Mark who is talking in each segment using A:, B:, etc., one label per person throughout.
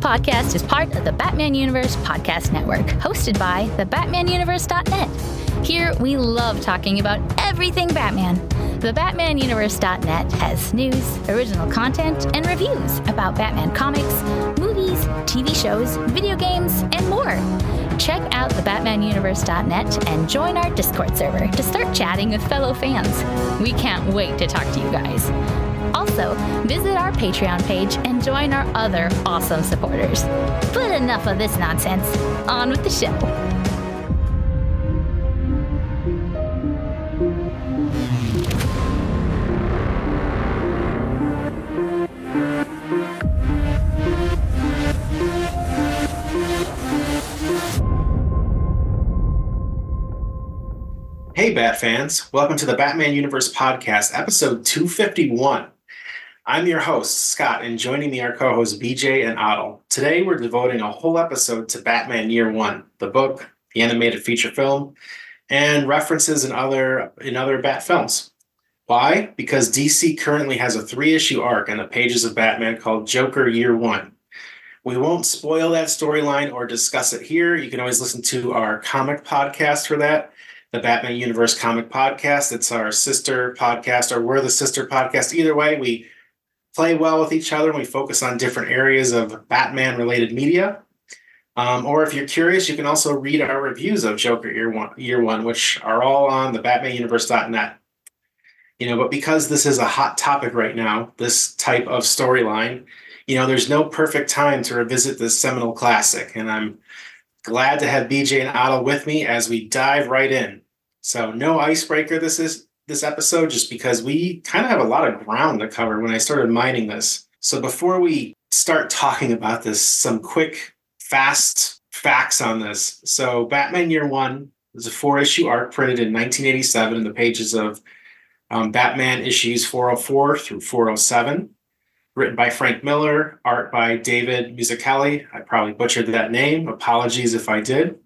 A: podcast is part of the Batman Universe Podcast Network, hosted by the BatmanUniverse.net. Here, we love talking about everything Batman. The BatmanUniverse.net has news, original content, and reviews about Batman comics, movies, TV shows, video games, and more. Check out the BatmanUniverse.net and join our Discord server to start chatting with fellow fans. We can't wait to talk to you guys. Also, visit our Patreon page and join our other awesome supporters. But enough of this nonsense. On with the show.
B: Hey, Bat fans. Welcome to the Batman Universe Podcast, episode 251. I'm your host, Scott, and joining me are co hosts BJ and Adil. Today, we're devoting a whole episode to Batman Year One, the book, the animated feature film, and references in other, in other Bat films. Why? Because DC currently has a three issue arc in the pages of Batman called Joker Year One. We won't spoil that storyline or discuss it here. You can always listen to our comic podcast for that the Batman Universe Comic Podcast. It's our sister podcast, or we're the sister podcast. Either way, we play well with each other and we focus on different areas of Batman related media. Um, or if you're curious, you can also read our reviews of Joker Year One, Year One, which are all on the BatmanUniverse.net. You know, but because this is a hot topic right now, this type of storyline, you know, there's no perfect time to revisit this seminal classic, and I'm glad to have BJ and Adil with me as we dive right in. So no icebreaker this is this episode just because we kind of have a lot of ground to cover when I started mining this. So before we start talking about this, some quick fast facts on this. So Batman Year 1 was a four-issue arc printed in 1987 in the pages of um, Batman issues 404 through 407 written by Frank Miller, art by David Mazzucchelli. I probably butchered that name. Apologies if I did.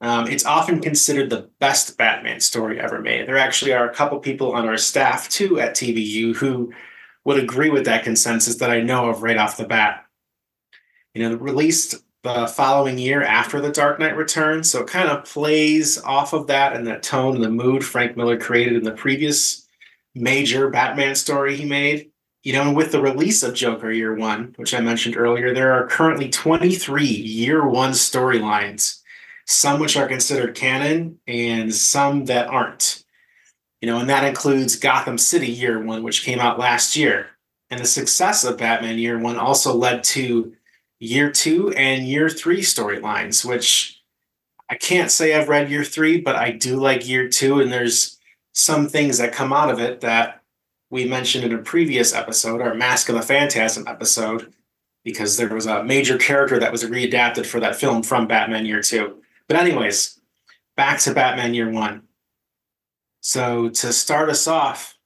B: Um, it's often considered the best Batman story ever made. There actually are a couple people on our staff too at TBU who would agree with that consensus that I know of right off the bat. You know, released the following year after The Dark Knight Returns, so it kind of plays off of that and that tone and the mood Frank Miller created in the previous major Batman story he made. You know, with the release of Joker Year One, which I mentioned earlier, there are currently 23 Year One storylines some which are considered canon and some that aren't. You know, and that includes Gotham City Year One, which came out last year. And the success of Batman Year One also led to Year Two and Year Three storylines, which I can't say I've read Year Three, but I do like Year Two. And there's some things that come out of it that we mentioned in a previous episode, our Mask of the Phantasm episode, because there was a major character that was readapted for that film from Batman Year Two. But anyways, back to Batman Year One. So to start us off,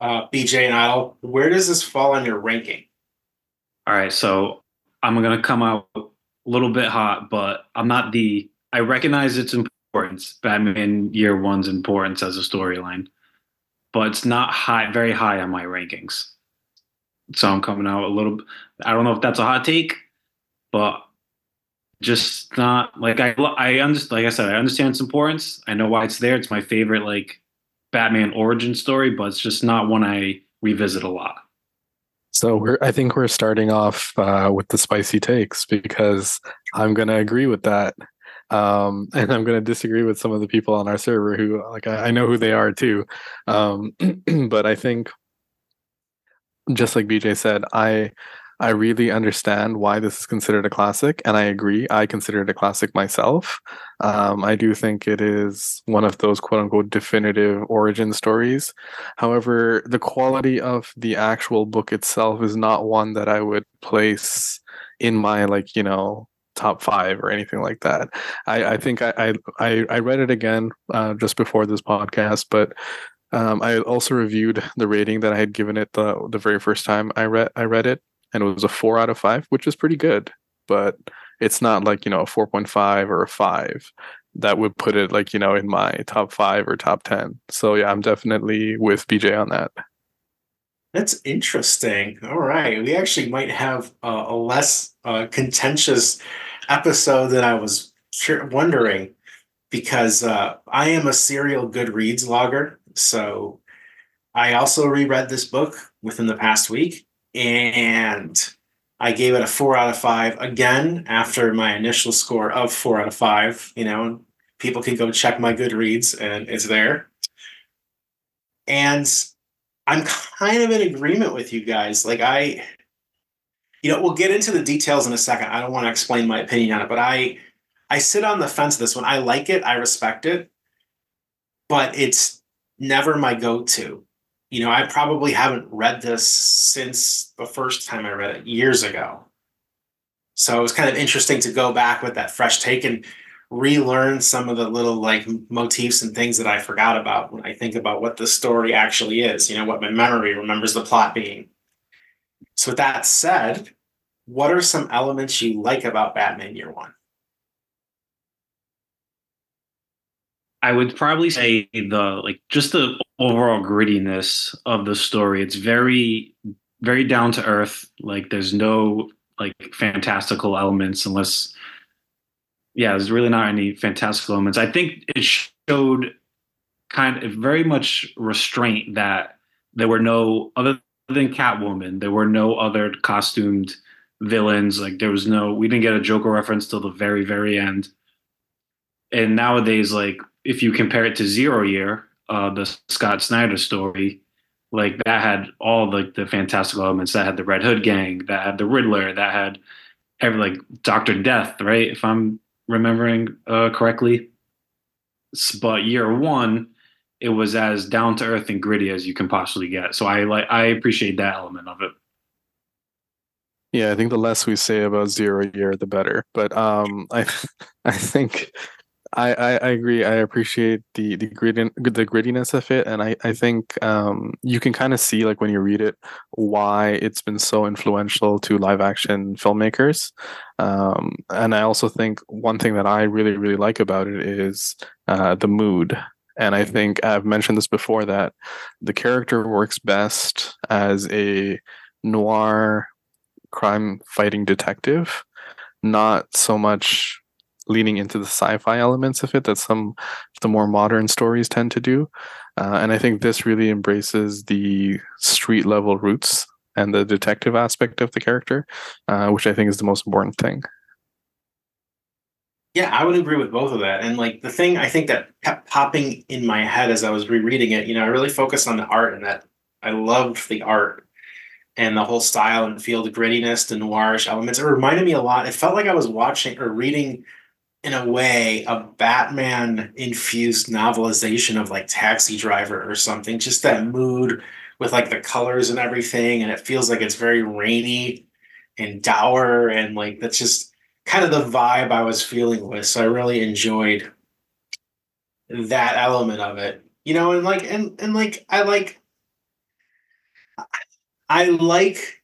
B: uh, BJ and Adil, where does this fall on your ranking?
C: All right, so I'm gonna come out a little bit hot, but I'm not the. I recognize its importance, Batman Year One's importance as a storyline, but it's not high, very high on my rankings. So I'm coming out a little. I don't know if that's a hot take, but just not like I I understand. Like I said, I understand its importance. I know why it's there. It's my favorite like Batman origin story, but it's just not one I revisit a lot.
D: So we're I think we're starting off uh, with the spicy takes because I'm going to agree with that. Um, and I'm going to disagree with some of the people on our server who like I, I know who they are too. Um, but I think just like BJ said, I I really understand why this is considered a classic, and I agree. I consider it a classic myself. Um, I do think it is one of those quote unquote definitive origin stories. However, the quality of the actual book itself is not one that I would place in my, like, you know, top five or anything like that. I, I think I, I, I read it again uh, just before this podcast, but um, I also reviewed the rating that I had given it the the very first time I read I read it, and it was a four out of five, which is pretty good. But it's not like you know a four point five or a five that would put it like you know in my top five or top ten. So yeah, I'm definitely with BJ on that.
B: That's interesting. All right. We actually might have a less uh, contentious episode than I was wondering because uh, I am a serial Goodreads logger. So I also reread this book within the past week and I gave it a four out of five again after my initial score of four out of five. You know, people can go check my Goodreads and it's there. And I'm kind of in agreement with you guys. Like I, you know, we'll get into the details in a second. I don't want to explain my opinion on it, but I, I sit on the fence of this one. I like it. I respect it, but it's never my go-to. You know, I probably haven't read this since the first time I read it years ago. So it was kind of interesting to go back with that fresh take and relearn some of the little like motifs and things that I forgot about when I think about what the story actually is, you know, what my memory remembers the plot being. So, with that said, what are some elements you like about Batman Year One?
C: I would probably say the like just the overall grittiness of the story. It's very, very down to earth. Like there's no like fantastical elements unless yeah, there's really not any fantastical elements. I think it showed kind of very much restraint that there were no other than Catwoman, there were no other costumed villains. Like there was no, we didn't get a Joker reference till the very, very end. And nowadays, like if you compare it to Zero Year, uh, the Scott Snyder story, like that had all like the fantastical elements. That had the Red Hood gang, that had the Riddler, that had every like Doctor Death, right? If I'm remembering uh, correctly. But year one, it was as down to earth and gritty as you can possibly get. So I like I appreciate that element of it.
D: Yeah, I think the less we say about zero year, the better. But um, I I think I, I, I agree. I appreciate the the grittin, the grittiness of it, and I I think um, you can kind of see like when you read it why it's been so influential to live action filmmakers. Um, and I also think one thing that I really really like about it is uh, the mood. And I think I've mentioned this before that the character works best as a noir crime fighting detective, not so much leaning into the sci-fi elements of it that some of the more modern stories tend to do. Uh, and I think this really embraces the street level roots and the detective aspect of the character, uh, which I think is the most important thing.
B: Yeah, I would agree with both of that. And like the thing I think that kept popping in my head as I was rereading it, you know, I really focused on the art and that I loved the art and the whole style and feel, the grittiness, the noirish elements. It reminded me a lot. It felt like I was watching or reading in a way a batman infused novelization of like taxi driver or something just that mood with like the colors and everything and it feels like it's very rainy and dour and like that's just kind of the vibe i was feeling with so i really enjoyed that element of it. You know and like and and like i like i like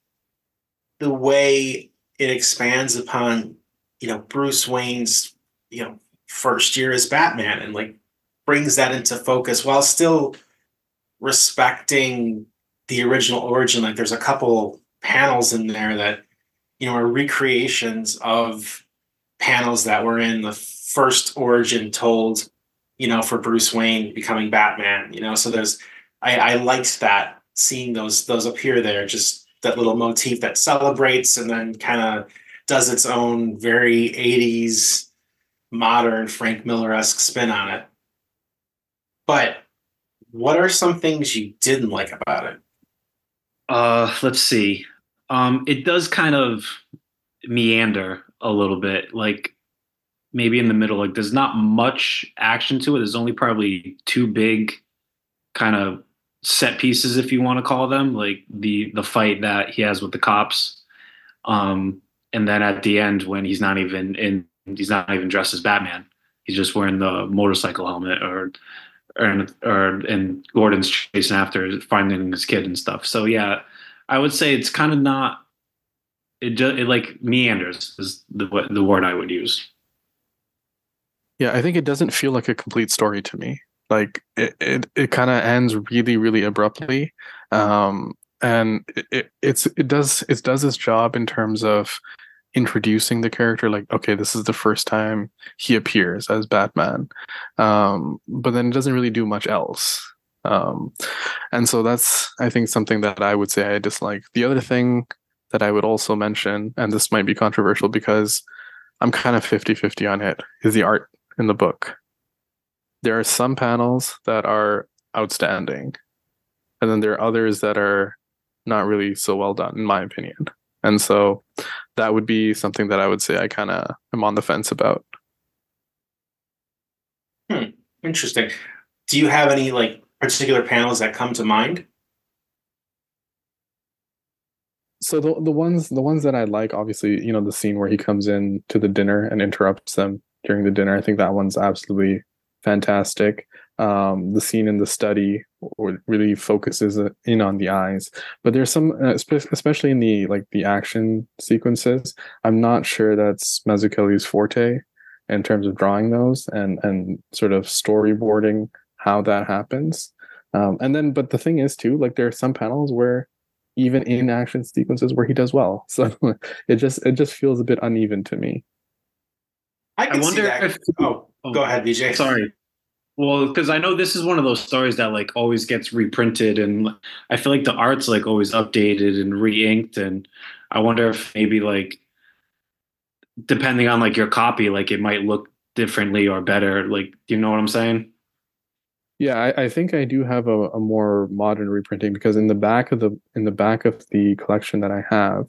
B: the way it expands upon you know bruce wayne's you know first year as Batman and like brings that into focus while still respecting the original origin. Like there's a couple panels in there that you know are recreations of panels that were in the first origin told you know for Bruce Wayne becoming Batman. You know, so there's I, I liked that seeing those those appear there. Just that little motif that celebrates and then kind of does its own very 80s modern Frank Miller esque spin on it. But what are some things you didn't like about it?
C: Uh, let's see. Um, it does kind of meander a little bit, like maybe in the middle. Like there's not much action to it. There's only probably two big kind of set pieces, if you want to call them, like the the fight that he has with the cops, um, and then at the end when he's not even in he's not even dressed as Batman. He's just wearing the motorcycle helmet or or or and Gordon's chasing after finding his kid and stuff. So yeah, I would say it's kind of not it just it like meanders is the the word I would use.
D: Yeah, I think it doesn't feel like a complete story to me. Like it it, it kind of ends really really abruptly. Um and it, it, it's it does it does its job in terms of introducing the character like okay this is the first time he appears as batman. Um, but then it doesn't really do much else. Um, and so that's i think something that i would say i dislike. The other thing that i would also mention and this might be controversial because i'm kind of 50-50 on it is the art in the book. There are some panels that are outstanding and then there are others that are not really so well done in my opinion. And so that would be something that i would say i kind of am on the fence about
B: hmm interesting do you have any like particular panels that come to mind
D: so the the ones the ones that I like, obviously, you know, the scene where he comes in to the dinner and interrupts them during the dinner. I think that one's absolutely fantastic. Um, the scene in the study really focuses in on the eyes, but there's some, uh, especially in the like the action sequences. I'm not sure that's Mazzucchelli's forte in terms of drawing those and and sort of storyboarding how that happens. Um, and then, but the thing is too, like there are some panels where even in action sequences where he does well. So it just it just feels a bit uneven to me.
B: I, I wonder if oh, oh, go ahead, BJ.
C: Sorry. Well, because I know this is one of those stories that like always gets reprinted, and I feel like the art's like always updated and re-inked, and I wonder if maybe like depending on like your copy, like it might look differently or better. Like, do you know what I'm saying?
D: Yeah, I, I think I do have a, a more modern reprinting because in the back of the in the back of the collection that I have,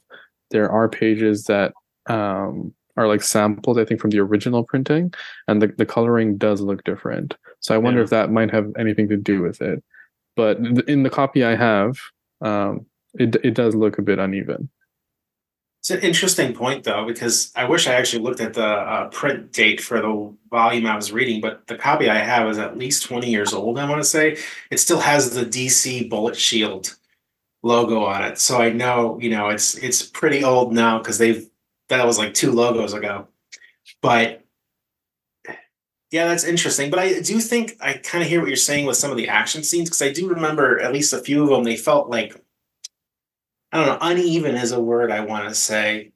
D: there are pages that um, are like samples, I think, from the original printing, and the, the coloring does look different. So I wonder yeah. if that might have anything to do with it. But in the copy I have, um, it it does look a bit uneven.
B: It's an interesting point, though, because I wish I actually looked at the uh, print date for the volume I was reading, but the copy I have is at least 20 years old, I want to say. It still has the DC Bullet Shield logo on it. So I know, you know, it's it's pretty old now because they've that was like two logos ago. But yeah, that's interesting. But I do think I kind of hear what you're saying with some of the action scenes because I do remember at least a few of them. They felt like I don't know, uneven is a word I want to say.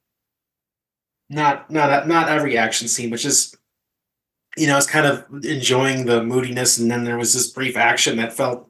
B: Not not not every action scene, but just you know, I was kind of enjoying the moodiness, and then there was this brief action that felt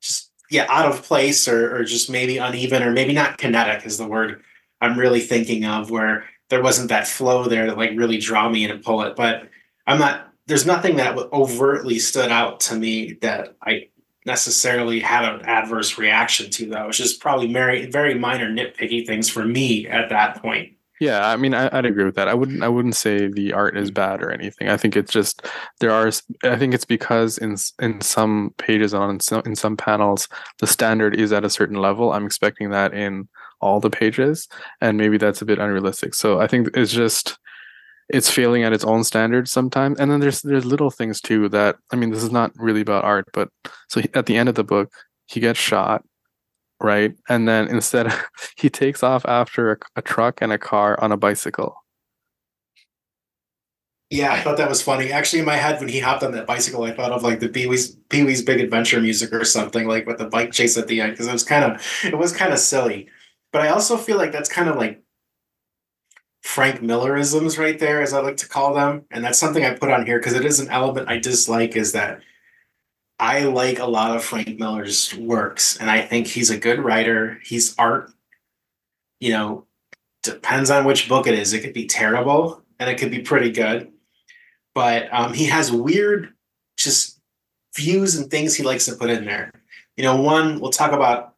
B: just yeah out of place or or just maybe uneven or maybe not kinetic is the word I'm really thinking of where there wasn't that flow there to like really draw me in and pull it. But I'm not. There's nothing that overtly stood out to me that I necessarily had an adverse reaction to though. It's just probably very very minor nitpicky things for me at that point.
D: Yeah, I mean, I, would agree with that. I wouldn't. I wouldn't say the art is bad or anything. I think it's just there are. I think it's because in in some pages on some in some panels the standard is at a certain level. I'm expecting that in all the pages and maybe that's a bit unrealistic so i think it's just it's failing at its own standards sometimes and then there's there's little things too that i mean this is not really about art but so he, at the end of the book he gets shot right and then instead he takes off after a, a truck and a car on a bicycle
B: yeah, I thought that was funny. Actually, in my head, when he hopped on that bicycle, I thought of like the Pee Wee's Pee Wee's Big Adventure music or something, like with the bike chase at the end, because it was kind of it was kind of silly. But I also feel like that's kind of like Frank Millerisms right there, as I like to call them. And that's something I put on here because it is an element I dislike is that I like a lot of Frank Miller's works. And I think he's a good writer. He's art, you know, depends on which book it is. It could be terrible and it could be pretty good. But um, he has weird just views and things he likes to put in there. You know, one, we'll talk about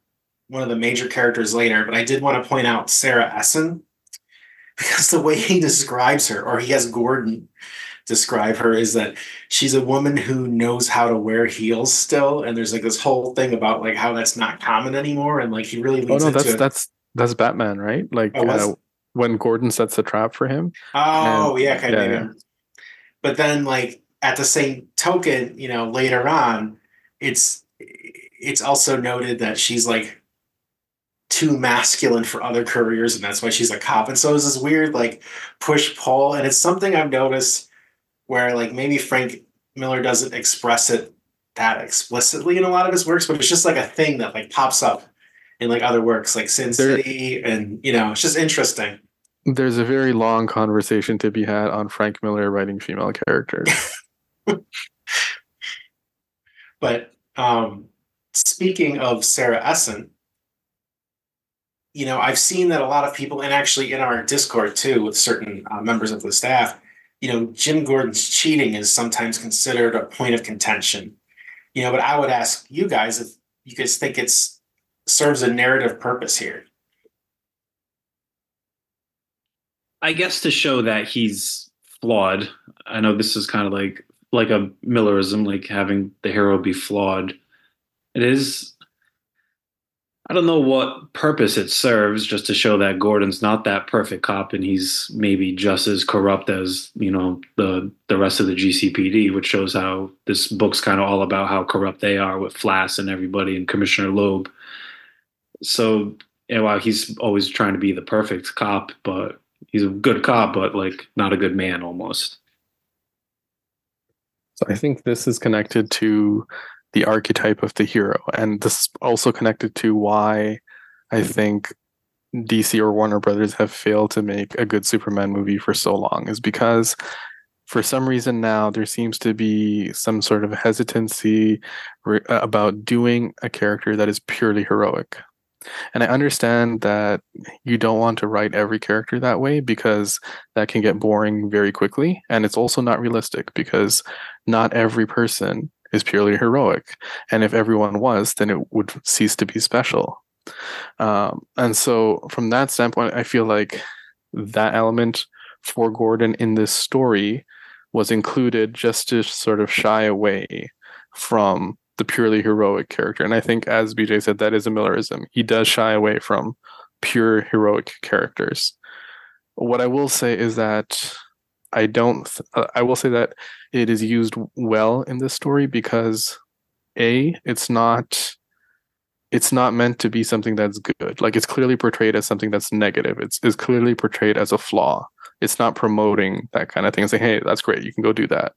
B: one of the major characters later, but I did want to point out Sarah Essen because the way he describes her, or he has Gordon describe her, is that she's a woman who knows how to wear heels still, and there's like this whole thing about like how that's not common anymore, and like he really
D: oh no, that's it. that's that's Batman, right? Like oh, uh, when Gordon sets the trap for him.
B: Oh and, yeah, kind yeah, of. Yeah. But then, like at the same token, you know, later on, it's it's also noted that she's like too masculine for other careers, and that's why she's a cop. And so it's this weird like push pull, and it's something I've noticed where like maybe Frank Miller doesn't express it that explicitly in a lot of his works, but it's just like a thing that like pops up in like other works like Sin
D: There-
B: City, and you know, it's just interesting.
D: There's a very long conversation to be had on Frank Miller writing female characters.
B: But um, speaking of Sarah Essen, you know, I've seen that a lot of people, and actually in our Discord too, with certain uh, members of the staff, you know, Jim Gordon's cheating is sometimes considered a point of contention. You know, but I would ask you guys if you guys think it's serves a narrative purpose here.
C: I guess to show that he's flawed. I know this is kind of like like a Millerism, like having the hero be flawed. It is. I don't know what purpose it serves, just to show that Gordon's not that perfect cop, and he's maybe just as corrupt as you know the the rest of the GCPD, which shows how this book's kind of all about how corrupt they are with Flass and everybody, and Commissioner Loeb. So, know, while he's always trying to be the perfect cop, but he's a good cop, but like not a good man almost.
D: So I think this is connected to the archetype of the hero, and this is also connected to why I think DC or Warner Brothers have failed to make a good Superman movie for so long. Is because for some reason now there seems to be some sort of hesitancy re- uh, about doing a character that is purely heroic. And I understand that you don't want to write every character that way because that can get boring very quickly. And it's also not realistic because not every person is purely heroic. And if everyone was, then it would cease to be special. Um, and so, from that standpoint, I feel like that element for Gordon in this story was included just to sort of shy away from the purely heroic character. And I think, as BJ said, that is a Millerism. He does shy away from pure heroic characters. What I will say is that I don't, uh, I will say that it is used well in this story because A, it's not. It's not meant to be something that's good. Like it's clearly portrayed as something that's negative. It's, it's clearly portrayed as a flaw. It's not promoting that kind of thing and saying, "Hey, that's great. You can go do that."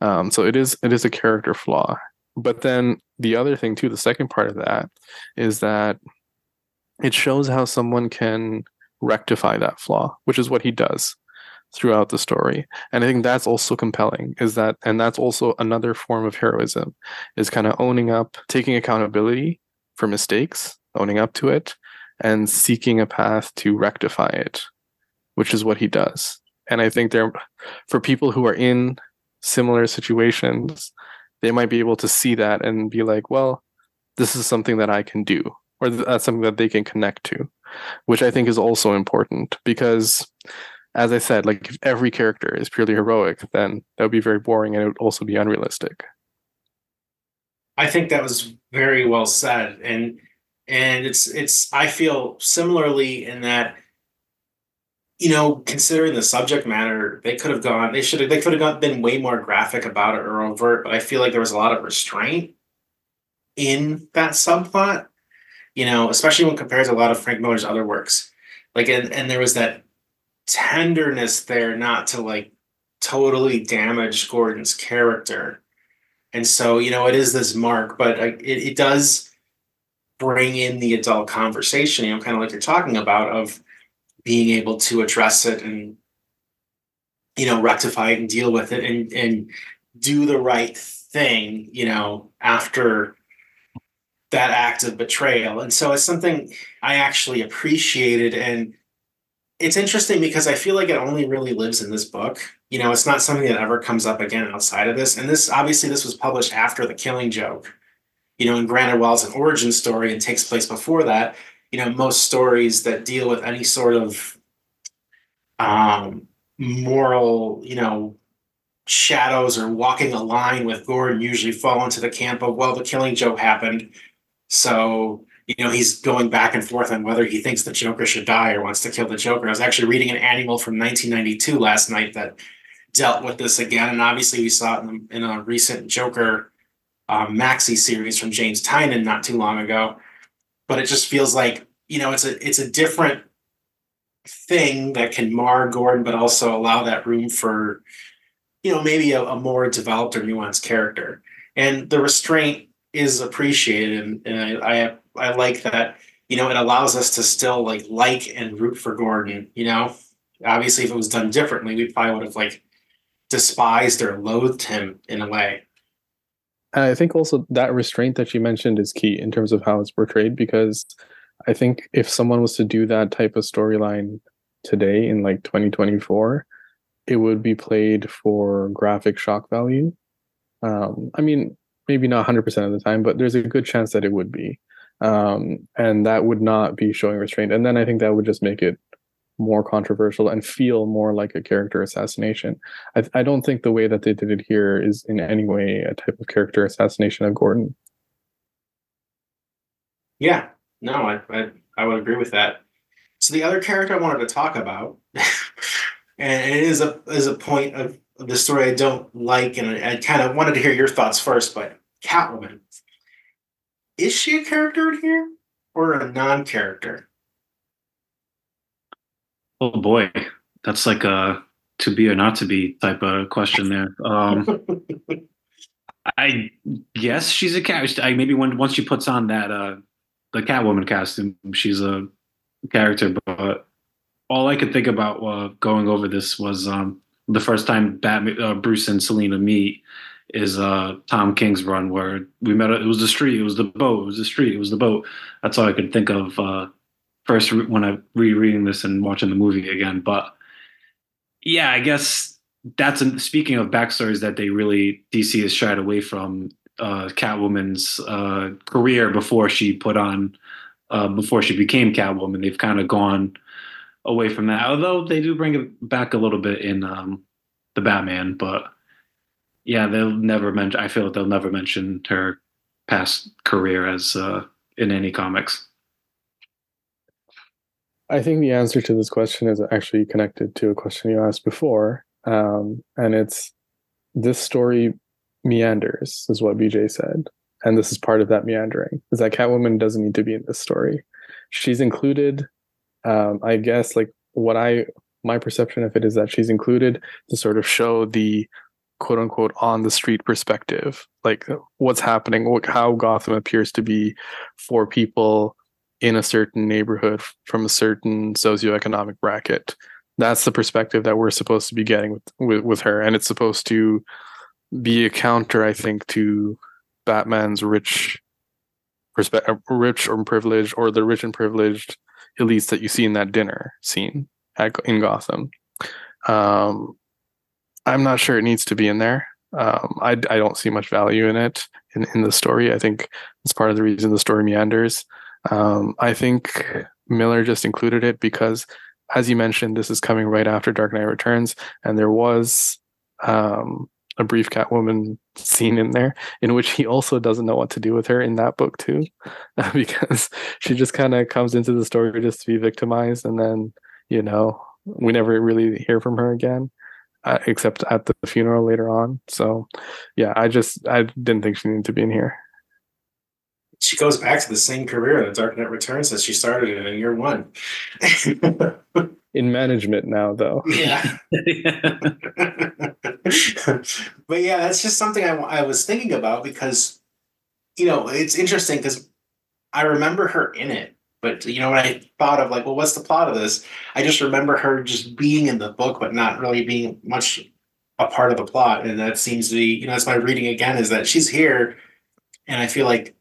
D: Um, so it is. It is a character flaw but then the other thing too the second part of that is that it shows how someone can rectify that flaw which is what he does throughout the story. And i think that's also compelling is that and that's also another form of heroism is kind of owning up taking accountability for mistakes owning up to it and seeking a path to rectify it which is what he does. And i think there for people who are in similar situations they might be able to see that and be like, well, this is something that I can do, or that's something that they can connect to, which I think is also important because, as I said, like if every character is purely heroic, then that would be very boring and it would also be unrealistic.
B: I think that was very well said, and and it's it's I feel similarly in that you know, considering the subject matter, they could have gone. They should have. They could have been way more graphic about it or overt. But I feel like there was a lot of restraint in that subplot. You know, especially when compared to a lot of Frank Miller's other works. Like, and and there was that tenderness there, not to like totally damage Gordon's character. And so, you know, it is this mark, but it, it does bring in the adult conversation. You know, kind of like you're talking about of being able to address it and you know rectify it and deal with it and and do the right thing you know after that act of betrayal and so it's something i actually appreciated and it's interesting because i feel like it only really lives in this book. You know it's not something that ever comes up again outside of this. And this obviously this was published after the killing joke. You know and granted while it's an origin story and takes place before that. You know most stories that deal with any sort of um moral you know shadows or walking a line with gordon usually fall into the camp of well the killing joke happened. So you know he's going back and forth on whether he thinks the joker should die or wants to kill the joker i was actually reading an annual from 1992 last night that dealt with this again and obviously we saw it in, in a recent joker um, maxi series from james tynion not too long ago but it just feels like you know it's a it's a different thing that can mar Gordon, but also allow that room for you know maybe a, a more developed or nuanced character. And the restraint is appreciated, and, and I, I I like that you know, it allows us to still like like and root for Gordon. You know, obviously, if it was done differently, we probably would have like despised or loathed him in a way.
D: I think also that restraint that you mentioned is key in terms of how it's portrayed because I think if someone was to do that type of storyline today in like 2024, it would be played for graphic shock value. Um, I mean, maybe not 100% of the time, but there's a good chance that it would be. Um, and that would not be showing restraint. And then I think that would just make it more controversial and feel more like a character assassination. I, I don't think the way that they did it here is in any way a type of character assassination of Gordon.
B: Yeah, no, I, I, I would agree with that. So the other character I wanted to talk about, and it is a is a point of the story I don't like, and I, I kind of wanted to hear your thoughts first. But Catwoman, is she a character in here or a non-character?
C: Oh boy, that's like a to be or not to be type of question there. Um, I guess she's a cat. I maybe when once she puts on that uh the Catwoman costume, she's a character. But all I could think about uh, going over this was um the first time Batman, uh, Bruce and Selina meet is uh Tom King's run where we met. It was the street. It was the boat. It was the street. It was the boat. That's all I could think of. Uh, first when I rereading this and watching the movie again. But yeah, I guess that's a, speaking of backstories that they really DC has shied away from uh, Catwoman's uh, career before she put on uh, before she became Catwoman. They've kind of gone away from that, although they do bring it back a little bit in um, the Batman. But yeah, they'll never mention. I feel they'll never mention her past career as uh, in any comics.
D: I think the answer to this question is actually connected to a question you asked before. Um, and it's this story meanders, is what BJ said. And this is part of that meandering, is that Catwoman doesn't need to be in this story. She's included, um, I guess, like what I, my perception of it is that she's included to sort of show the quote unquote on the street perspective, like what's happening, what, how Gotham appears to be for people in a certain neighborhood from a certain socioeconomic bracket. That's the perspective that we're supposed to be getting with, with, with her. And it's supposed to be a counter, I think, to Batman's rich uh, rich or privileged, or the rich and privileged elites that you see in that dinner scene at, in Gotham. Um, I'm not sure it needs to be in there. Um, I, I don't see much value in it in, in the story. I think it's part of the reason the story meanders. Um, I think Miller just included it because, as you mentioned, this is coming right after Dark Knight Returns, and there was um, a brief Catwoman scene in there in which he also doesn't know what to do with her in that book too, because she just kind of comes into the story just to be victimized, and then you know we never really hear from her again. Uh, except at the funeral later on. So, yeah, I just I didn't think she needed to be in here
B: she goes back to the same career that Dark Knight Returns that she started in in year one.
D: in management now, though.
B: Yeah. but yeah, that's just something I, I was thinking about because, you know, it's interesting because I remember her in it. But you know, when I thought of like, well, what's the plot of this? I just remember her just being in the book, but not really being much a part of the plot. And that seems to be, you know, that's my reading again is that she's here, and I feel like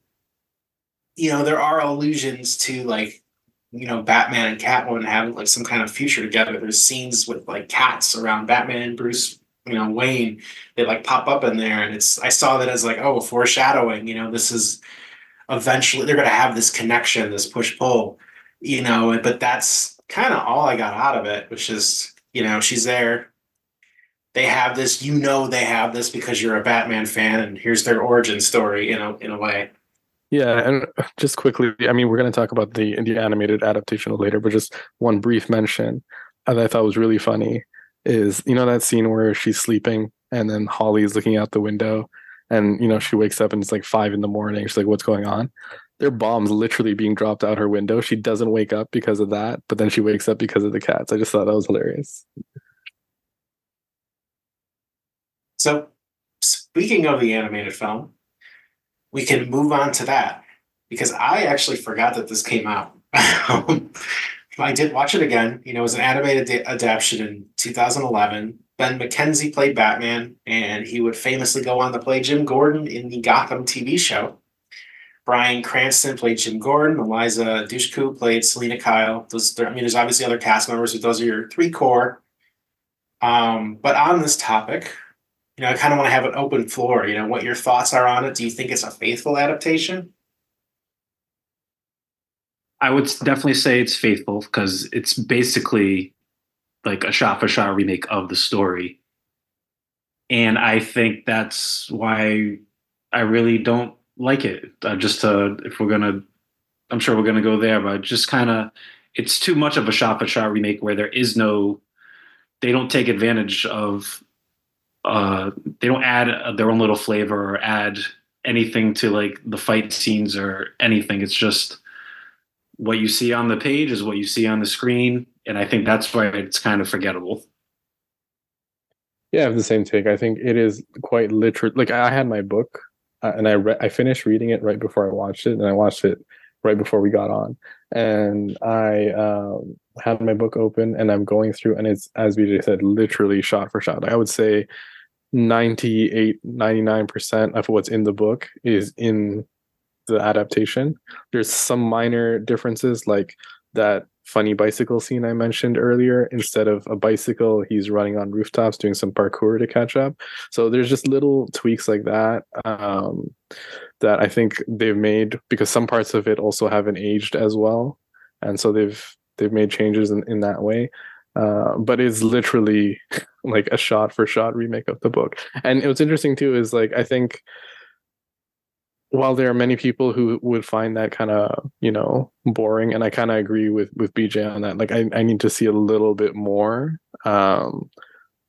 B: you know, there are allusions to like, you know, Batman and Catwoman having like some kind of future together. There's scenes with like cats around Batman and Bruce, you know, Wayne. They like pop up in there, and it's I saw that as like, oh, foreshadowing. You know, this is eventually they're going to have this connection, this push pull. You know, but that's kind of all I got out of it, which is you know she's there. They have this, you know, they have this because you're a Batman fan, and here's their origin story, you know, in a way.
D: Yeah, and just quickly, I mean, we're going to talk about the the animated adaptation later, but just one brief mention that I thought was really funny is you know that scene where she's sleeping and then Holly's looking out the window and you know she wakes up and it's like five in the morning. She's like, "What's going on?" There are bombs literally being dropped out her window. She doesn't wake up because of that, but then she wakes up because of the cats. I just thought that was hilarious.
B: So, speaking of the animated film, we can move on to that because I actually forgot that this came out. I did watch it again. You know, it was an animated da- adaptation in 2011. Ben McKenzie played Batman, and he would famously go on to play Jim Gordon in the Gotham TV show. Bryan Cranston played Jim Gordon. Eliza Dushku played Selina Kyle. Those, I mean, there's obviously other cast members, but those are your three core. Um, but on this topic, you know, I kind of want to have an open floor. You know, what your thoughts are on it. Do you think it's a faithful adaptation?
C: I would definitely say it's faithful because it's basically like a shot for shot remake of the story. And I think that's why I really don't like it. Uh, just to, if we're gonna, I'm sure we're gonna go there, but just kind of, it's too much of a shot for shot remake where there is no, they don't take advantage of, uh, they don't add their own little flavor or add anything to like the fight scenes or anything. It's just what you see on the page is what you see on the screen, and I think that's why it's kind of forgettable.
D: Yeah, I have the same take. I think it is quite literate. Like I had my book uh, and I re- I finished reading it right before I watched it, and I watched it right before we got on. And I um, had my book open, and I'm going through, and it's as BJ said, literally shot for shot. I would say 98, 99% of what's in the book is in the adaptation. There's some minor differences, like that funny bicycle scene I mentioned earlier. Instead of a bicycle, he's running on rooftops doing some parkour to catch up. So there's just little tweaks like that um, that I think they've made because some parts of it also haven't aged as well, and so they've they've made changes in, in that way. Uh, but it's literally like a shot for shot remake of the book. And what's interesting too is like I think while there are many people who would find that kind of you know boring and i kind of agree with with bj on that like I, I need to see a little bit more um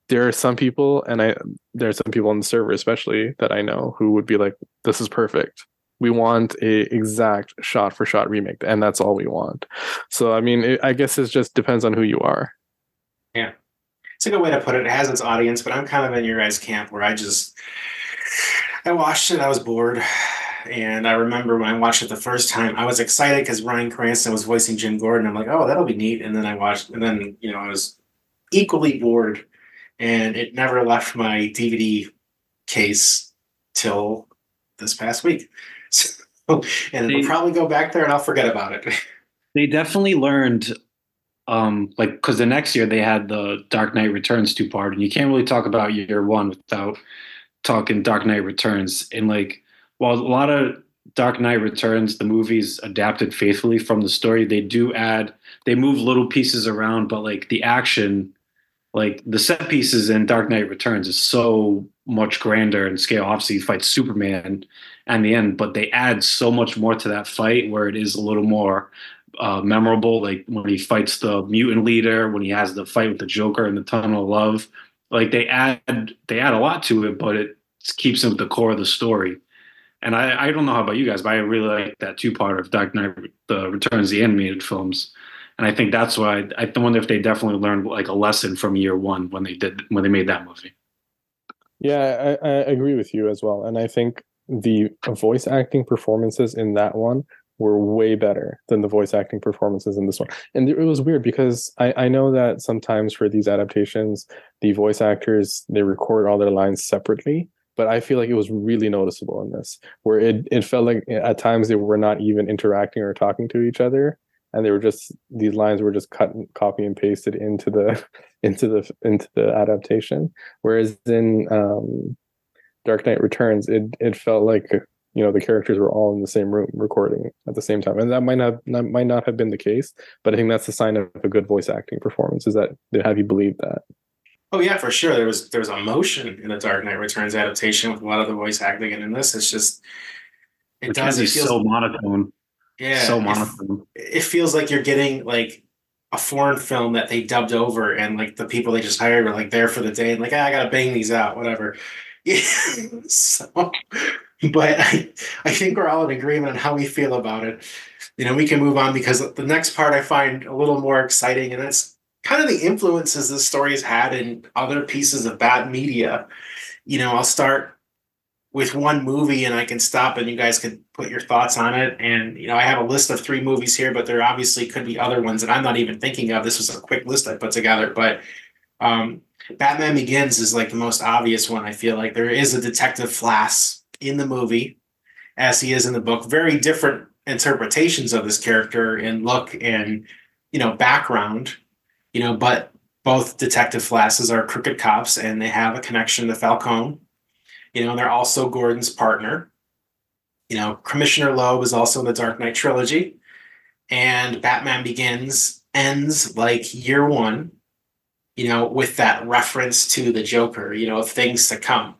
D: there are some people and i there are some people on the server especially that i know who would be like this is perfect. We want a exact shot for shot remake and that's all we want. So i mean it, i guess it just depends on who you are.
B: Yeah. It's a good way to put it. It has its audience but i'm kind of in your guys camp where i just i watched it i was bored and I remember when I watched it the first time, I was excited because Bryan Cranston was voicing Jim Gordon. I'm like, oh, that'll be neat. And then I watched, and then, you know, I was equally bored and it never left my DVD case till this past week. So, and they, it'll probably go back there and I'll forget about it.
C: They definitely learned, um, like, because the next year they had the Dark Knight Returns two part, and you can't really talk about year one without talking Dark Knight Returns. And like, while a lot of Dark Knight Returns, the movies adapted faithfully from the story, they do add, they move little pieces around, but like the action, like the set pieces in Dark Knight Returns is so much grander in scale. Obviously, he fights Superman and the end, but they add so much more to that fight where it is a little more uh, memorable. Like when he fights the mutant leader, when he has the fight with the Joker in the Tunnel of Love, like they add they add a lot to it, but it keeps him with the core of the story. And I, I don't know how about you guys, but I really like that two part of Dark Knight, the Returns, the animated films. And I think that's why I wonder if they definitely learned like a lesson from year one when they did when they made that movie.
D: Yeah, I, I agree with you as well. And I think the voice acting performances in that one were way better than the voice acting performances in this one. And it was weird because I, I know that sometimes for these adaptations, the voice actors they record all their lines separately but I feel like it was really noticeable in this, where it it felt like at times they were not even interacting or talking to each other, and they were just these lines were just cut, and copy and pasted into the into the into the adaptation. Whereas in um, Dark Knight Returns, it it felt like you know the characters were all in the same room recording at the same time, and that might not that might not have been the case, but I think that's a sign of a good voice acting performance. Is that they have you believe that?
B: Oh yeah, for sure. There was there was emotion in the Dark Knight Returns adaptation with a lot of the voice acting, and in this, it's just
C: it Which does. It feels so monotone.
B: Yeah,
C: so monotone.
B: It, it, feels like you're getting like a foreign film that they dubbed over, and like the people they just hired were like there for the day, and like ah, I gotta bang these out, whatever. Yeah. so, but I I think we're all in agreement on how we feel about it. You know, we can move on because the next part I find a little more exciting, and that's kind of the influences this story has had in other pieces of bad media. You know, I'll start with one movie and I can stop and you guys can put your thoughts on it. And, you know, I have a list of three movies here, but there obviously could be other ones that I'm not even thinking of. This was a quick list I put together, but um, Batman Begins is like the most obvious one. I feel like there is a detective Flass in the movie as he is in the book. Very different interpretations of this character in look and, you know, background, you know, but both detective Flasses are crooked cops and they have a connection to Falcone you know, and they're also Gordon's partner. You know, Commissioner Loeb is also in the Dark Knight trilogy. And Batman Begins ends like year one, you know, with that reference to the Joker, you know, things to come.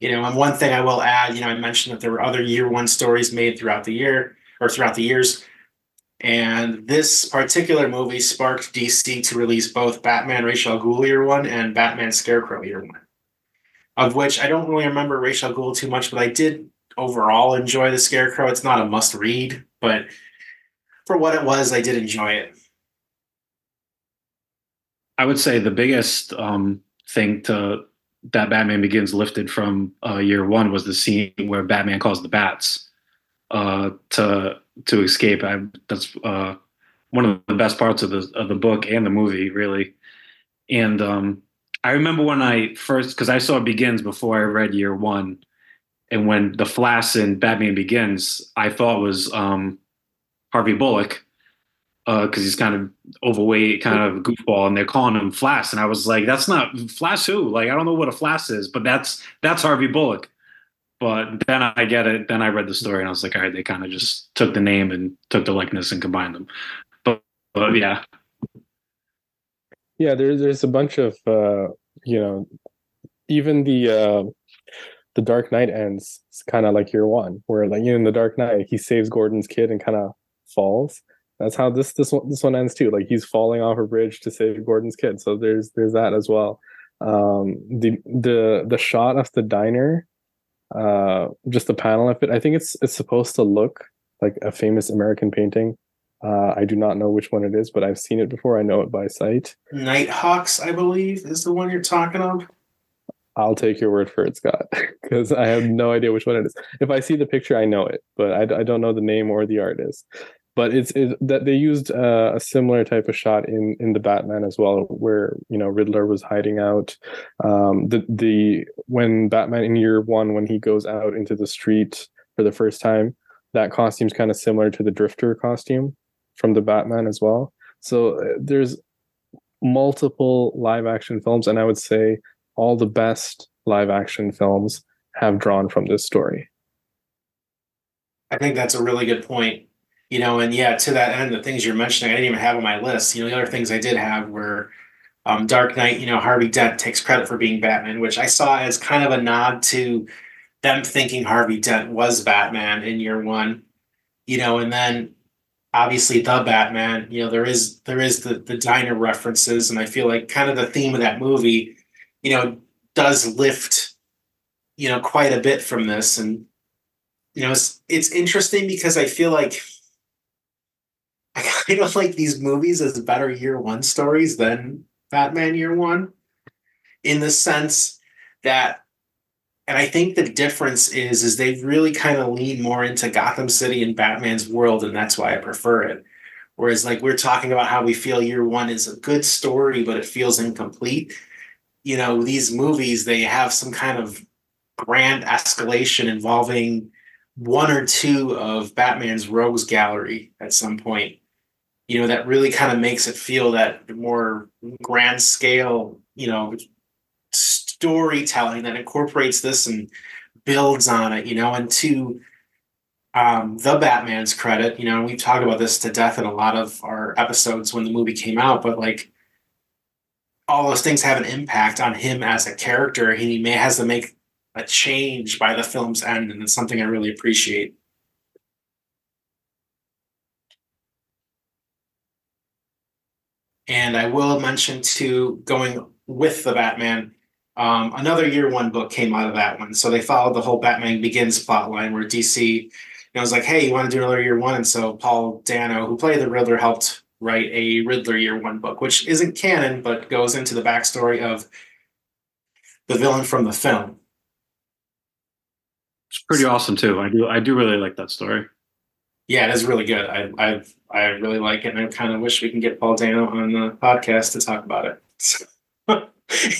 B: You know, and one thing I will add, you know, I mentioned that there were other year one stories made throughout the year or throughout the years. And this particular movie sparked DC to release both Batman Ra's al Ghul Year One and Batman Scarecrow Year One of which I don't really remember Ra's al Ghul too much, but I did overall enjoy the Scarecrow. It's not a must read, but for what it was, I did enjoy it.
C: I would say the biggest um, thing to that Batman Begins lifted from uh, year one was the scene where Batman calls the bats uh, to to escape. I, that's uh, one of the best parts of the of the book and the movie, really. And um, I remember when I first because I saw Begins before I read Year One, and when the Flash in Batman Begins, I thought was um, Harvey Bullock uh because uh, he's kind of overweight, kind of goofball, and they're calling him Flash, and I was like, that's not Flash who? Like I don't know what a Flash is, but that's that's Harvey Bullock. But then I get it. Then I read the story, and I was like, all right, they kind of just took the name and took the likeness and combined them. But, but yeah,
D: yeah, there's there's a bunch of uh, you know, even the uh, the Dark Knight ends It's kind of like year one, where like you know, in the Dark Knight he saves Gordon's kid and kind of falls. That's how this this one this one ends too. Like he's falling off a bridge to save Gordon's kid. So there's there's that as well. Um, the the the shot of the diner, uh, just the panel of it. I think it's it's supposed to look like a famous American painting uh, I do not know which one it is, but I've seen it before. I know it by sight.
B: Nighthawks, I believe, is the one you're talking of.
D: I'll take your word for it, Scott, because I have no idea which one it is. If I see the picture, I know it, but I, I don't know the name or the artist. But it's it, that they used uh, a similar type of shot in in the Batman as well, where you know Riddler was hiding out. Um, the the when Batman in year one, when he goes out into the street for the first time, that costume's kind of similar to the Drifter costume from the Batman as well. So uh, there's multiple live action films, and I would say all the best live action films have drawn from this story.
B: I think that's a really good point. You know, and yeah, to that end, the things you're mentioning, I didn't even have on my list. You know, the other things I did have were um, Dark Knight. You know, Harvey Dent takes credit for being Batman, which I saw as kind of a nod to them thinking Harvey Dent was Batman in year one. You know, and then obviously the Batman. You know, there is there is the the diner references, and I feel like kind of the theme of that movie, you know, does lift, you know, quite a bit from this, and you know, it's it's interesting because I feel like I kind of like these movies as better year one stories than Batman Year One, in the sense that and I think the difference is is they've really kind of lean more into Gotham City and Batman's world, and that's why I prefer it. Whereas, like we're talking about how we feel year one is a good story, but it feels incomplete. You know, these movies they have some kind of grand escalation involving one or two of Batman's rogues gallery at some point. You know, that really kind of makes it feel that more grand scale, you know, storytelling that incorporates this and builds on it, you know, and to um, the Batman's credit, you know, we've talked about this to death in a lot of our episodes when the movie came out, but like all those things have an impact on him as a character. He may has to make a change by the film's end, and it's something I really appreciate. And I will mention too, going with the Batman, um, another year one book came out of that one. So they followed the whole Batman Begins plotline where DC you know, was like, hey, you want to do another year one? And so Paul Dano, who played the Riddler, helped write a Riddler year one book, which isn't canon, but goes into the backstory of the villain from the film.
C: It's pretty awesome too. I do I do really like that story.
B: Yeah, it is really good. I I I really like it, and I kind of wish we can get Paul Dano on the podcast to talk about it.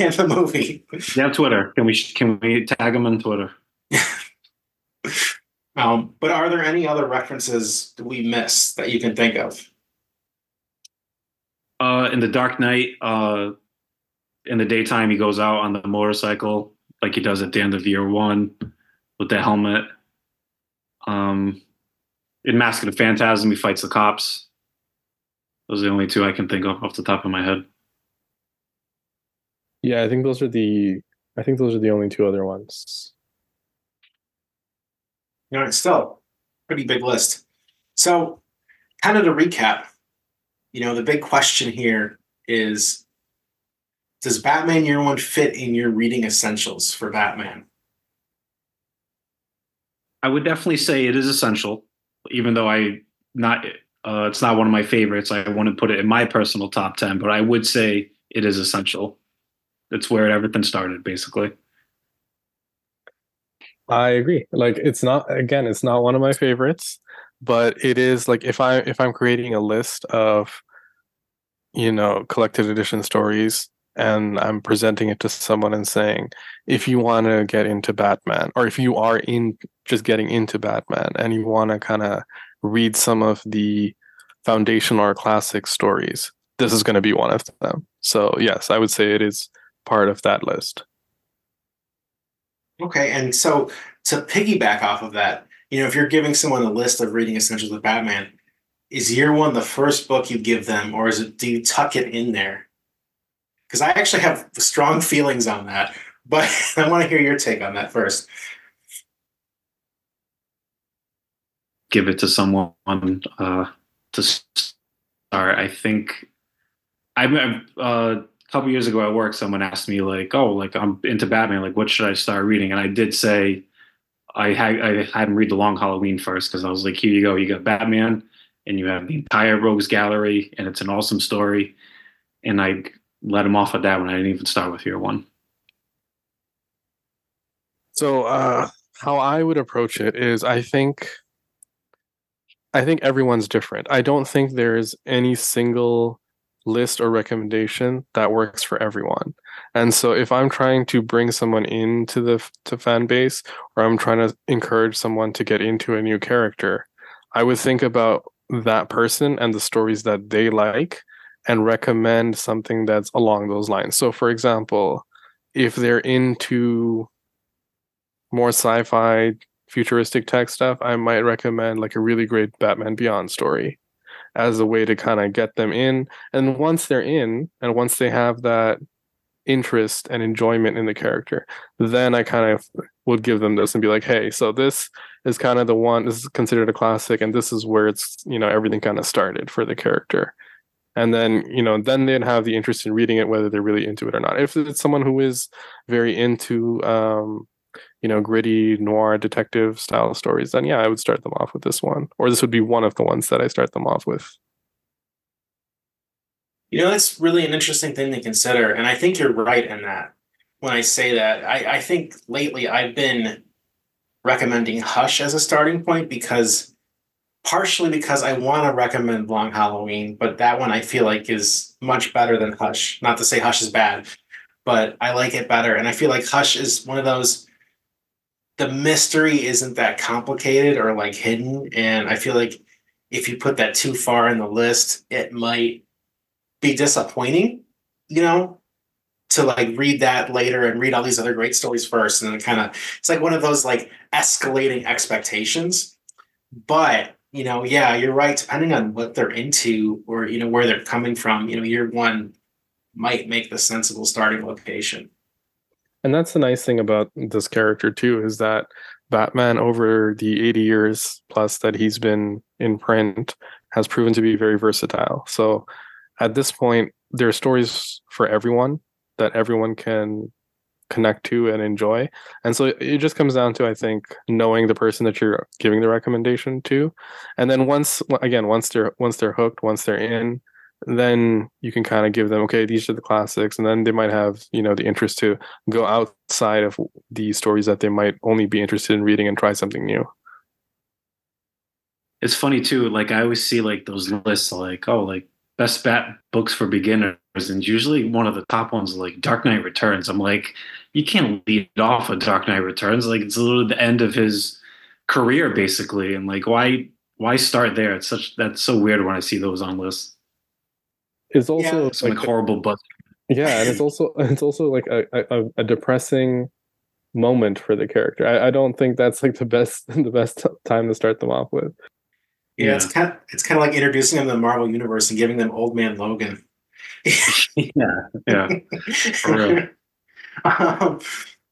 B: and the movie.
C: Yeah, Twitter. Can we can we tag him on Twitter?
B: um, but are there any other references that we missed that you can think of?
C: Uh, in the Dark Knight, uh, in the daytime, he goes out on the motorcycle like he does at the end of year one with the helmet. Um, in Mask of the Phantasm, he fights the cops. Those are the only two I can think of off the top of my head.
D: Yeah, I think those are the I think those are the only two other ones.
B: You know, it's still pretty big list. So, kind of to recap, you know, the big question here is Does Batman Year One fit in your reading essentials for Batman?
C: I would definitely say it is essential, even though I not uh, it's not one of my favorites. I wouldn't put it in my personal top ten, but I would say it is essential. It's where everything started, basically.
D: I agree. Like it's not again, it's not one of my favorites, but it is like if I if I'm creating a list of you know collected edition stories and I'm presenting it to someone and saying, if you want to get into Batman, or if you are in just getting into Batman and you want to kind of read some of the foundational or classic stories, this is going to be one of them. So yes, I would say it is part of that list.
B: Okay, and so to piggyback off of that, you know, if you're giving someone a list of reading essentials of Batman, is year one the first book you give them, or is it do you tuck it in there? Because I actually have strong feelings on that, but I want to hear your take on that first.
C: Give it to someone uh, to start. I think I uh, a couple years ago at work, someone asked me like, "Oh, like I'm into Batman. Like, what should I start reading?" And I did say I had I had him read the Long Halloween first because I was like, "Here you go. You got Batman, and you have the entire Rogues Gallery, and it's an awesome story." And I let him off of that one. I didn't even start with Year One.
D: So, uh, how I would approach it is, I think, I think everyone's different. I don't think there's any single list or recommendation that works for everyone. And so if I'm trying to bring someone into the to fan base or I'm trying to encourage someone to get into a new character, I would think about that person and the stories that they like and recommend something that's along those lines. So for example, if they're into more sci-fi futuristic tech stuff, I might recommend like a really great Batman Beyond story as a way to kind of get them in. And once they're in, and once they have that interest and enjoyment in the character, then I kind of would give them this and be like, hey, so this is kind of the one, this is considered a classic, and this is where it's, you know, everything kind of started for the character. And then, you know, then they'd have the interest in reading it, whether they're really into it or not. If it's someone who is very into, um, you know, gritty noir detective style stories, then yeah, I would start them off with this one. Or this would be one of the ones that I start them off with.
B: You know, that's really an interesting thing to consider. And I think you're right in that when I say that. I, I think lately I've been recommending Hush as a starting point because partially because I want to recommend Long Halloween, but that one I feel like is much better than Hush. Not to say Hush is bad, but I like it better. And I feel like Hush is one of those the mystery isn't that complicated or like hidden. And I feel like if you put that too far in the list, it might be disappointing, you know, to like read that later and read all these other great stories first. And then kind of, it's like one of those like escalating expectations. But, you know, yeah, you're right. Depending on what they're into or, you know, where they're coming from, you know, year one might make the sensible starting location.
D: And that's the nice thing about this character too is that Batman over the 80 years plus that he's been in print has proven to be very versatile. So at this point there are stories for everyone that everyone can connect to and enjoy. And so it just comes down to I think knowing the person that you're giving the recommendation to. And then once again once they're once they're hooked, once they're in, then you can kind of give them okay these are the classics and then they might have you know the interest to go outside of the stories that they might only be interested in reading and try something new
C: it's funny too like i always see like those lists like oh like best bat books for beginners and usually one of the top ones like dark knight returns. I'm like you can't lead off a dark knight returns. Like it's literally the end of his career basically. And like why why start there? It's such that's so weird when i see those on lists
D: it's also
B: Yeah.
C: it's like, horrible but
D: yeah and it's also it's also like a, a, a depressing moment for the character. I, I don't think that's like the best the best time to start them off with
B: Yeah, it's kind of it's kind of like introducing them to the Marvel universe and giving them Old Man Logan.
C: yeah yeah For real.
B: um,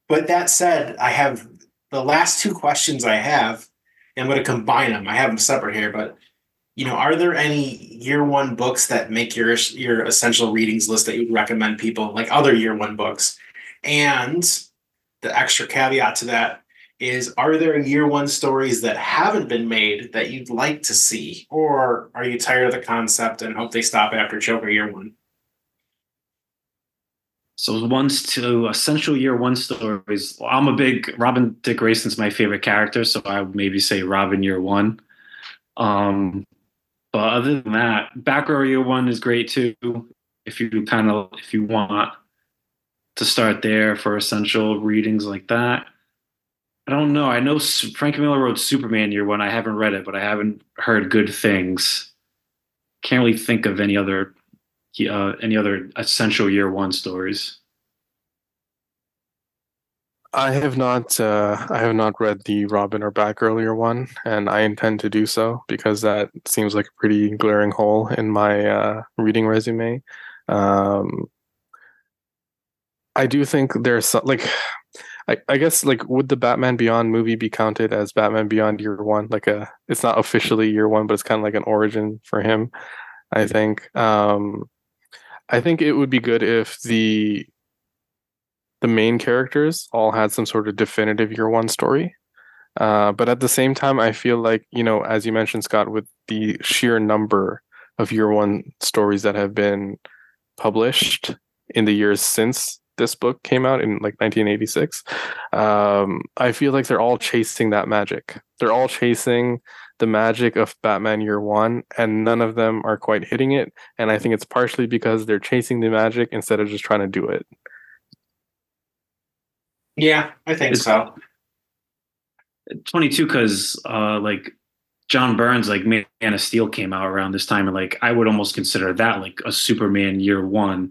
B: but that said, I have the last two questions I have. and I'm going to combine them. I have them separate here, but you know, are there any year one books that make your your essential readings list that you would recommend people like other year one books? And the extra caveat to that is are there year one stories that haven't been made that you'd like to see or are you tired of the concept and hope they stop after joker year one
C: So one's to essential year one stories. I'm a big Robin Dick Grayson's my favorite character, so I would maybe say Robin year one. Um, but other than that, Batgirl year one is great too. If you kind of if you want to start there for essential readings like that. I don't know. I know Frank Miller wrote Superman year one. I haven't read it, but I haven't heard good things. Can't really think of any other uh, any other essential year one stories.
D: I have not uh, I have not read the Robin or Batgirl Year one, and I intend to do so because that seems like a pretty glaring hole in my uh, reading resume. Um, I do think there's like I, I guess like would the Batman Beyond movie be counted as Batman Beyond Year One? Like a it's not officially Year One, but it's kind of like an origin for him. I think. Um, I think it would be good if the the main characters all had some sort of definitive year one story. Uh, but at the same time, I feel like, you know, as you mentioned, Scott, with the sheer number of year one stories that have been published in the years since this book came out in like 1986, um, I feel like they're all chasing that magic. They're all chasing the magic of Batman Year One, and none of them are quite hitting it. And I think it's partially because they're chasing the magic instead of just trying to do it.
B: yeah i think
C: It's-
B: so
C: 22 because uh like john byrne's like man of steel came out around this time and like i would almost consider that like a superman year one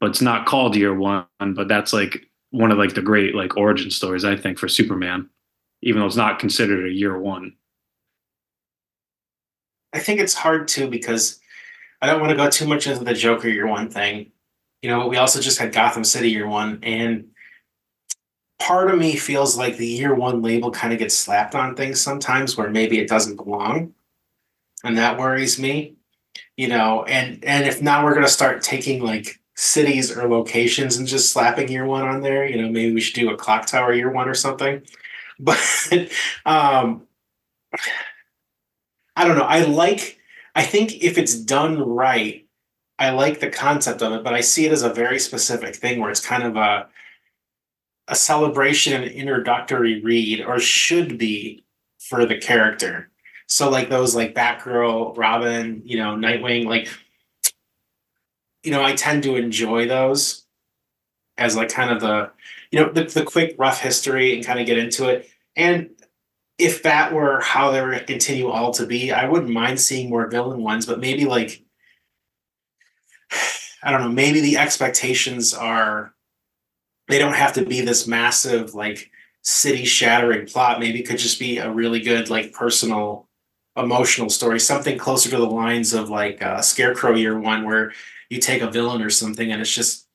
C: but it's not called year one but that's like one of like the great like origin stories i think for superman even though it's not considered a year one
B: I think it's hard too because I don't want to go too much into the Joker year one thing. You know, we also just had Gotham City year one, and part of me feels like the year one label kind of gets slapped on things sometimes where maybe it doesn't belong. And that worries me. You know, and and if now we're gonna start taking like cities or locations and just slapping year one on there, you know, maybe we should do a clock tower year one or something. But um I don't know. I like. I think if it's done right, I like the concept of it, but I see it as a very specific thing where it's kind of a a celebration and introductory read, or should be for the character. So like those like Batgirl, Robin, you know, Nightwing, like you know, I tend to enjoy those as like kind of the you know the, the quick rough history and kind of get into it. And if that were how they were to continue all to be, I wouldn't mind seeing more villain ones, but maybe like I don't know, maybe the expectations are they don't have to be this massive like city shattering plot. Maybe it could just be a really good like personal emotional story, something closer to the lines of like uh, Scarecrow Year One, where you take a villain or something and it's just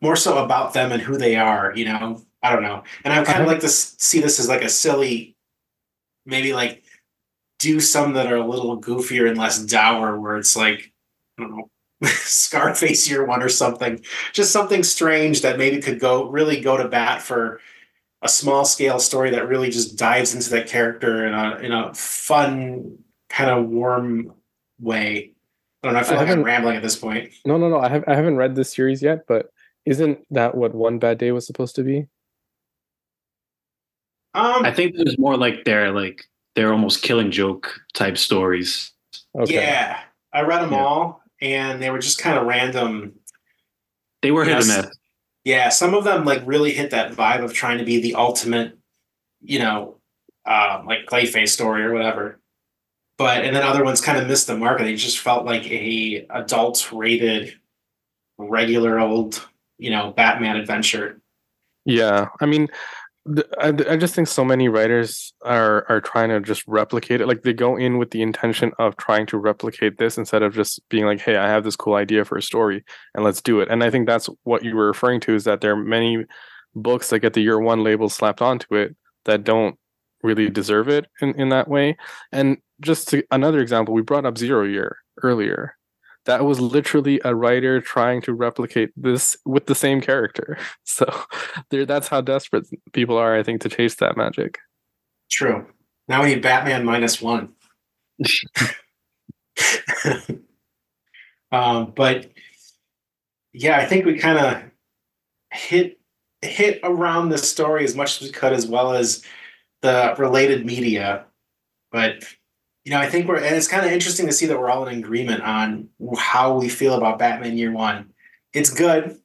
B: more so about them and who they are. You know, I don't know, and I kind of like to see this as like a silly maybe like do some that are a little goofier and less dour where it's like i don't know scarface year one or something. Just something strange that maybe could go really go to bat for a small scale story that really just dives into that character in a in a fun kind of warm way I don't know. I feel
D: I
B: like I'm rambling at this point.
D: No, no, no. I have I haven't read this series yet, but isn't that what One Bad Day was supposed to be?
B: Um,
C: I think there's more like they're like they're almost killing joke type stories.
D: Okay.
B: Yeah, I read them
C: Yeah.
B: all, and they were just kind of random.
C: They were hit
B: Yes.
C: and miss.
B: Yeah, some of them like really hit that vibe of trying to be the ultimate, you know, uh, like Clayface story or whatever. But and then other ones kind of missed the mark. And they just felt like a adult rated, regular old, you know, Batman adventure.
D: Yeah, I mean, I, I just think so many writers are are trying to just replicate it. Like they go in with the intention of trying to replicate this instead of just being like, "Hey, I have this cool idea for a story, and let's do it." And I think that's what you were referring to is that there are many books that get the year one label slapped onto it that don't really deserve it in, in that way. And just to, another example, we brought up Zero Year earlier. That was literally a writer trying to replicate this with the same character. So that's how desperate people are, I think, to chase that magic.
B: True. Now we need Batman minus one. um, but yeah, I think we kind of hit hit around the story as much as we could, as well as the related media. But you know, I think we're and it's kind of interesting to see that we're all in agreement on how we feel about Batman Year One. It's good,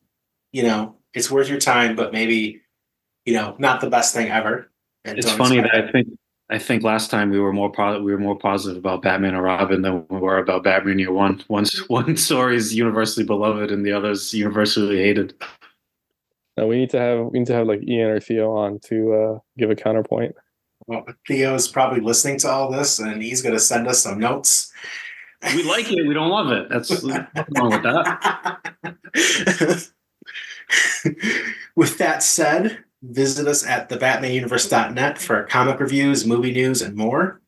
B: you know, it's worth your time, but maybe you know, not the best thing ever. And
C: It's funny that
B: expect
C: I think I think last time we were more po- we were more positive about Batman or Robin than we were about Batman Year One. One one story is universally beloved and the other is universally hated.
D: Now we need to have we need to have like Ian or Theo on to uh, give a counterpoint.
B: Well, Theo's probably listening to all this, and he's going to send us some notes.
C: We like it, we don't love it. That's nothing wrong with that.
B: With that said, visit us at thebatmanuniverse.net for comic reviews, movie news, and more.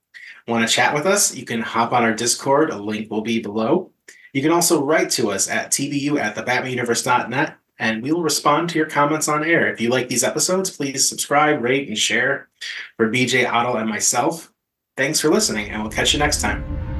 B: Want to chat with us? You can hop on our Discord. A link will be below. You can also write to us at tbu at thebatmanuniverse.net, and we will respond to your comments on air. If you like these episodes, please subscribe, rate, and share. For BJ, Adil, and myself, thanks for listening, and we'll catch you next time.